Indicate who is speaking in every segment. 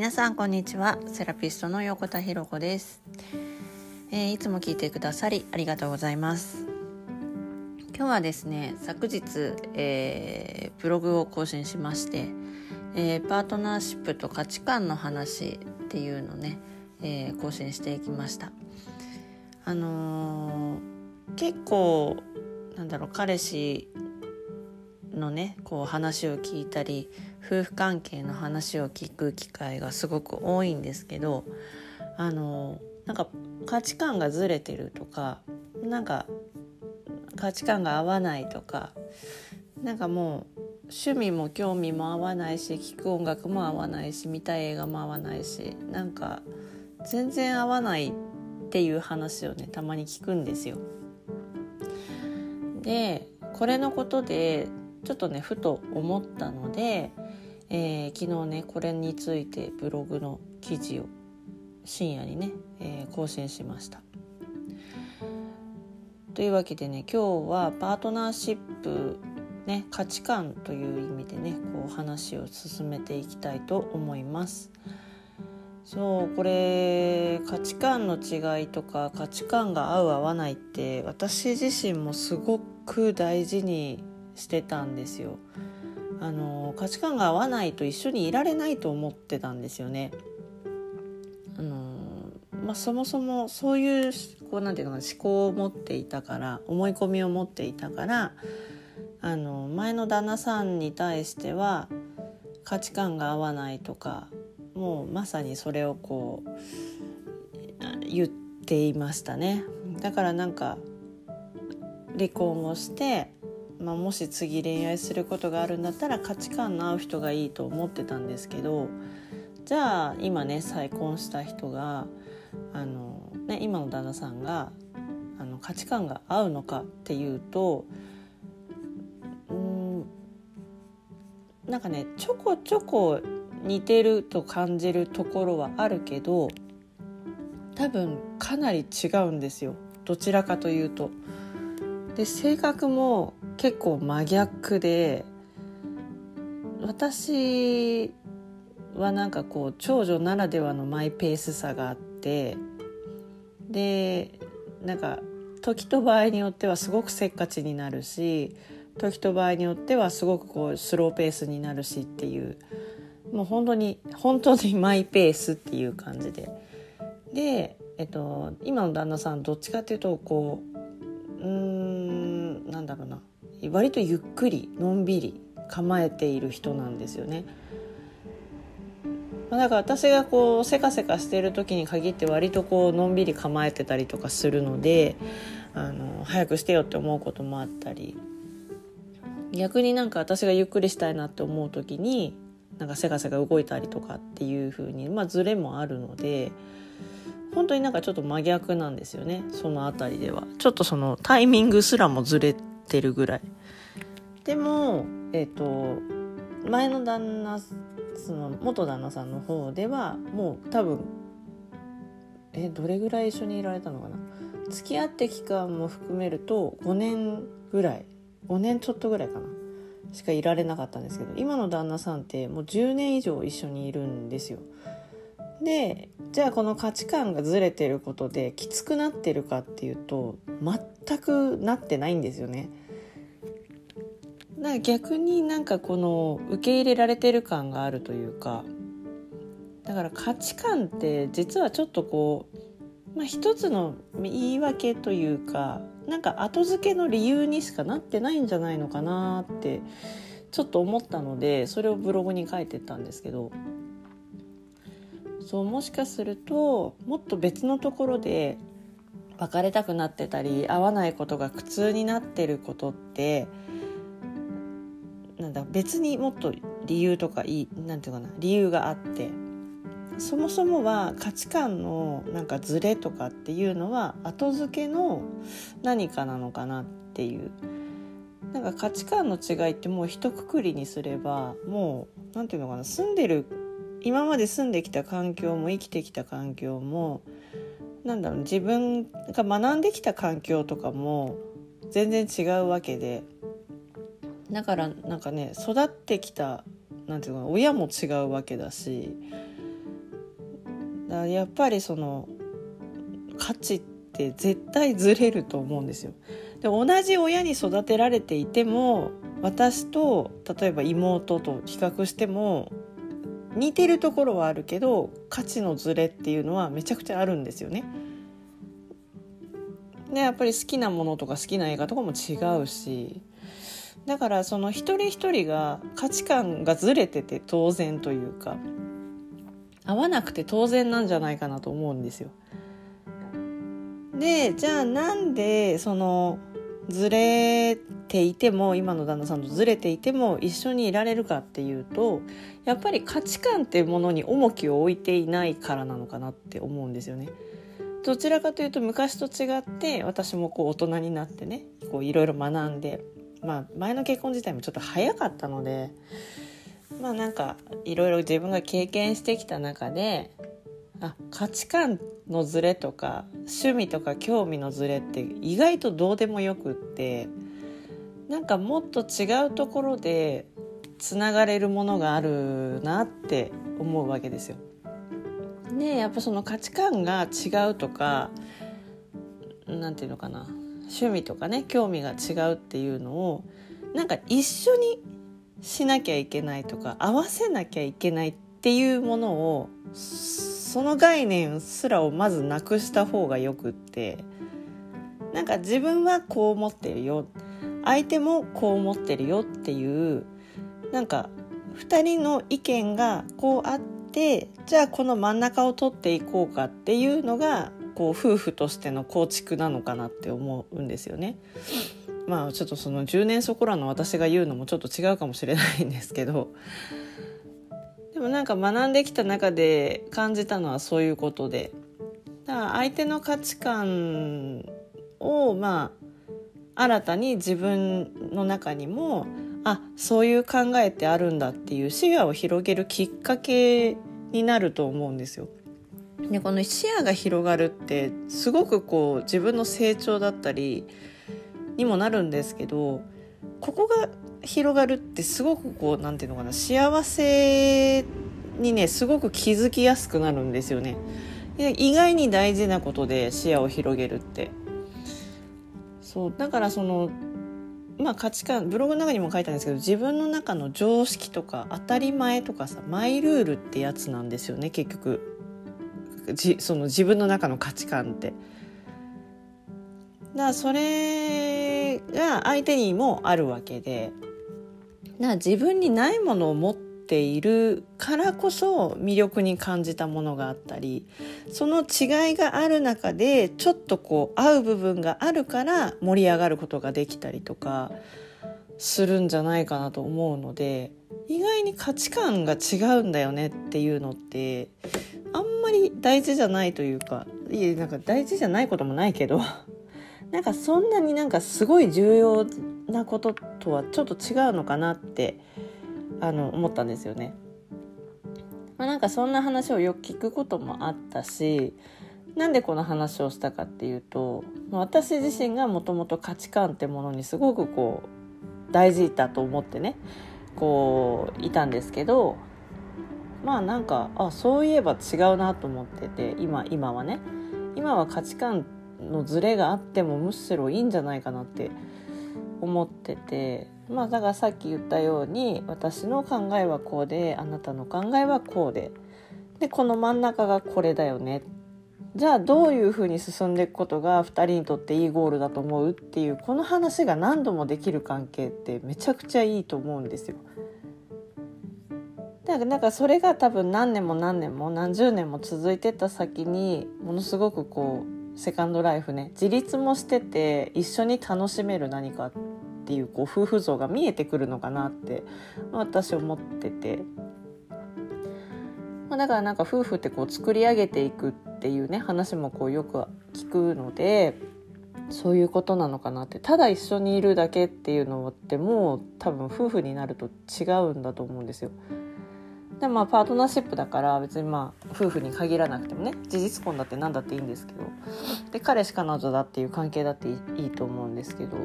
Speaker 1: 皆さんこんにちは。セラピストの横田博子です、えー、いつも聞いてくださりありがとうございます。今日はですね昨日、えー、ブログを更新しまして、えー、パートナーシップと価値観の話っていうのね、え更新していきました。あの結構なんだろう彼氏のねこう話を聞いたり夫婦関係の話を聞く機会がすごく多いんですけどあのなんか価値観がずれてるとかなんか価値観が合わないとかなんかもう趣味も興味も合わないし聴く音楽も合わないし見たい映画も合わないしなんか全然合わないっていう話をねたまに聞くんですよ。でこれのことでちょっとねふと思ったので、えー、昨日ねこれについてブログの記事を深夜にね、えー、更新しました。というわけでね今日はパートナーシップ、ね、価値観という意味でねこう話を進めていきたいと思います。そうこれ価値観の違いとか価値観が合う合わないって私自身もすごく大事にしてたんですよ。あの価値観が合わないと一緒にいられないと思ってたんですよね。あのまあ、そもそもそういうこうなんていうのかな思考を持っていたから思い込みを持っていたからあの前の旦那さんに対しては価値観が合わないとかもうまさにそれをこう言っていましたね。だからなんか離婚をしてまあ、もし次恋愛することがあるんだったら価値観の合う人がいいと思ってたんですけどじゃあ今ね再婚した人があの、ね、今の旦那さんがあの価値観が合うのかっていうとうんなんかねちょこちょこ似てると感じるところはあるけど多分かなり違うんですよどちらかというと。で性格も結構真逆で私はなんかこう長女ならではのマイペースさがあってでなんか時と場合によってはすごくせっかちになるし時と場合によってはすごくこうスローペースになるしっていうもう本当に本当にマイペースっていう感じで。で、えっと、今の旦那さんどっちかっていうとこううんなんだろうな。割とゆっくりのんびり構えている人なんですよね。だから私がこうせかせかしてる時に限って割とこうのんびり構えてたりとかするのであの早くしてよって思うこともあったり。逆になんか私がゆっくりしたいなって思う時になんかせかせか動いたりとかっていう風にまあズレもあるので本当になんかちょっと真逆なんですよね。その辺りでは。ちょっとそのタイミングすらもずれってるぐらい。でもえっ、ー、と前の旦那その元旦那さんの方ではもう多分えどれぐらい一緒にいられたのかな？付き合って期間も含めると5年ぐらい。5年ちょっとぐらいかな。しかいられなかったんですけど今の旦那さんってもう10年以上一緒にいるんですよ。でじゃあこの価値観がずれてることできつくなってるかっていうと全くなってないんですよね。なんか逆になんかこの受け入れられてる感があるというかだから価値観って実はちょっとこう、まあ、一つの言い訳というかなんか後付けの理由にしかなってないんじゃないのかなってちょっと思ったのでそれをブログに書いてたんですけどそうもしかするともっと別のところで別れたくなってたり合わないことが苦痛になってることってなんだ別にもっと理由とかいいなんていうかな理由があってそもそもは価値観のなんかズレとかっていうのは後付けの何かなのかなっていう。なんか価値観の違いってもう一括りにすればもう何て言うのかな住んでる今まで住んできた環境も生きてきた環境もなんだろう自分が学んできた環境とかも全然違うわけでだからなんかね育ってきたなんていうか親も違うわけだしだやっぱりその価値って絶対ずれると思うんですよ。で同じ親に育てられていても私と例えば妹と比較しても似てるところはあるけど価値のズレっていうのはめちゃくちゃあるんですよね。でやっぱり好きなものとか好きな映画とかも違うしだからその一人一人が価値観がずれてて当然というか合わなくて当然なんじゃないかなと思うんですよ。でじゃあなんでそのずれていても今の旦那さんとずれていても一緒にいられるかっていうとやっぱり価値観っていうものに重きを置いていないからなのかなって思うんですよね。どちらかというと昔と違って私もこう大人になってねこういろいろ学んで、まあ、前の結婚自体もちょっと早かったのでまあなんかいろいろ自分が経験してきた中であ価値観のズレとか趣味とか興味のズレって意外とどうでもよくってなんかもっと違うところでつながれるものがあるなって思うわけですよ。でやっぱその価値観が違うとか何て言うのかな趣味とかね興味が違うっていうのをなんか一緒にしなきゃいけないとか合わせなきゃいけないってっていうものをその概念すらをまずなくした方がよくってなんか自分はこう思ってるよ相手もこう思ってるよっていうなんか2人の意見がこうあってじゃあこの真ん中を取っていこうかっていうのがこう夫婦としての構築なのかなって思うんですよね。まあちょっとその10年そこらの私が言うのもちょっと違うかもしれないんですけどでもなんか学んできた中で感じたのはそういうことでだから相手の価値観をまあ新たに自分の中にもあそういう考えってあるんだっていう視野を広げるきっかけになると思うんですよ。でこの視野が広がるってすごくこう自分の成長だったりにもなるんですけどここが広がるってすごくこう何て言うのかな幸せにねすごく気づきやすくなるんですよね。意外に大事なことで視野を広げるってそうだからそのまあ価値観ブログの中にも書いたんですけど自分の中の常識とか当たり前とかさマイルールってやつなんですよね結局じその自分の中の価値観って。だからそれが相手にもあるわけで。だから自分にないものを持っているからこそ魅力に感じたものがあったりその違いがある中でちょっとこう合う部分があるから盛り上がることができたりとかするんじゃないかなと思うので意外に価値観が違うんだよねっていうのってあんまり大事じゃないというかいえなんか大事じゃないこともないけどなんかそんなになんかすごい重要なこととはちょっと違うのかなってあの思ったんですよね。まあ、なんかそんな話をよく聞くこともあったしなんでこの話をしたかっていうと私自身がもともと価値観ってものにすごくこう大事だと思ってねこういたんですけどまあなんかあそういえば違うなと思ってて今今はね今は価値観のズレがあってもむしろいいんじゃないかなって思っててまあだからさっき言ったように私の考えはこうであなたの考えはこうででこの真ん中がこれだよねじゃあどういうふうに進んでいくことが2人にとっていいゴールだと思うっていうこの話が何度もできる関係ってめちゃくちゃいいと思うんですよ。だからなんかそれが多分何年も何年も何十年も続いてった先にものすごくこうセカンドライフね。自立もしてて一緒に楽しめる何かっていうこう夫婦像が見えてくるのかなって私思ってて、まあ、だからなんか夫婦ってこう作り上げていくっていうね話もこうよく聞くのでそういうことなのかなって。ただ一緒にいるだけっていうのってもう多分夫婦になると違うんだと思うんですよ。でまあパートナーシップだから別にまあ夫婦に限らなくてもね事実婚だって何だっていいんですけどで彼氏彼女だっていう関係だっていいと思うんですけど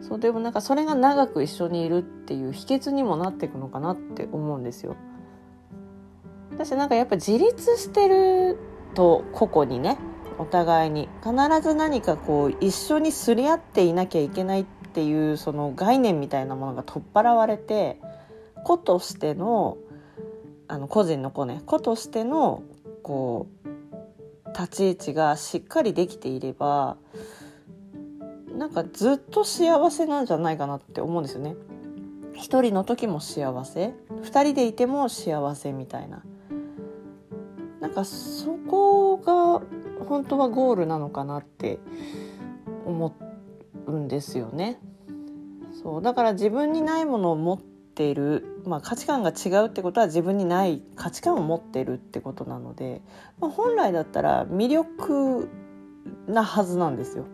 Speaker 1: そうでもなんかそれが長く一緒にいるっていう秘訣にもなっていくのかなって思うんですよ。私なんかやっぱ自立してると個々にねお互いに必ず何かこう一緒にすり合っていなきゃいけないっていうその概念みたいなものが取っ払われて個としてのあの個人の子ね個としてのこう立ち位置がしっかりできていればなんかずっと幸せなんじゃないかなって思うんですよね。一人の時も幸せ二人でいても幸せみたいななんかそこが本当はゴールなのかなって思うんですよね。そうだから自分にないものを持ってている、まあ、価値観が違うってことは自分にない価値観を持ってるってことなので、まあ、本来だったら魅力なはずなんですよ。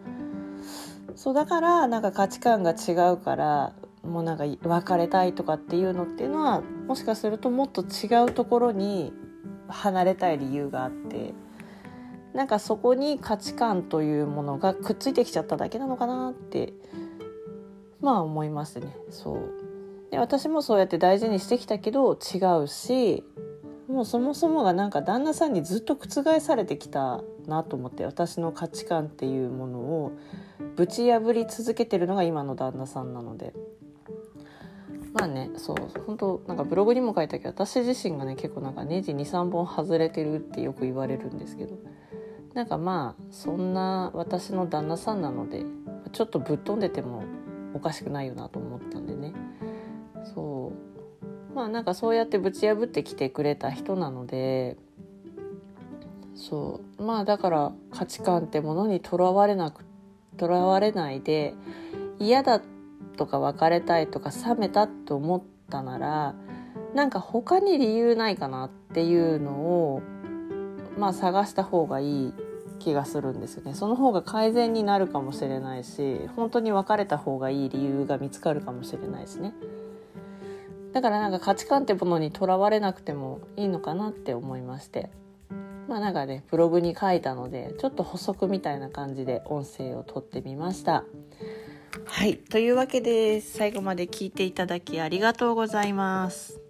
Speaker 1: そうだからなんか価値観が違うからもうなんか別れたいとかっていうのっていうのはもしかするともっと違うところに離れたい理由があってなんかそこに価値観というものがくっついてきちゃっただけなのかなってまあ思いますねそうで私もそうやって大事にしてきたけど違うしもうそもそもがなんか旦那さんにずっと覆されてきたなと思って私の価値観っていうものをぶち破り続けてるのが今の旦那さんなので。まあねそう本当なんかブログにも書いたけど私自身がね結構なんかネジ23本外れてるってよく言われるんですけど。なんかまあそんな私の旦那さんなのでちょっとぶっ飛んでてもおかしくないよなと思ったまあなんかそうやってぶち破ってきてくれた人なのでそう。まあだから価値観ってものにとらわれなくとらわれないで嫌だとか別れたいとか冷めたと思ったならなんか他に理由ないかなっていうのをまあ探した方がいい気がするんですよね。その方が改善になるかもしれないし本当に別れた方がいい理由が見つかるかもしれないですね。だからなんか価値観ってものにとらわれなくてもいいのかなって思いまして。まあなんかねブログに書いたのでちょっと補足みたいな感じで音声をとってみました。はい。というわけで最後まで聞いていただきありがとうございます。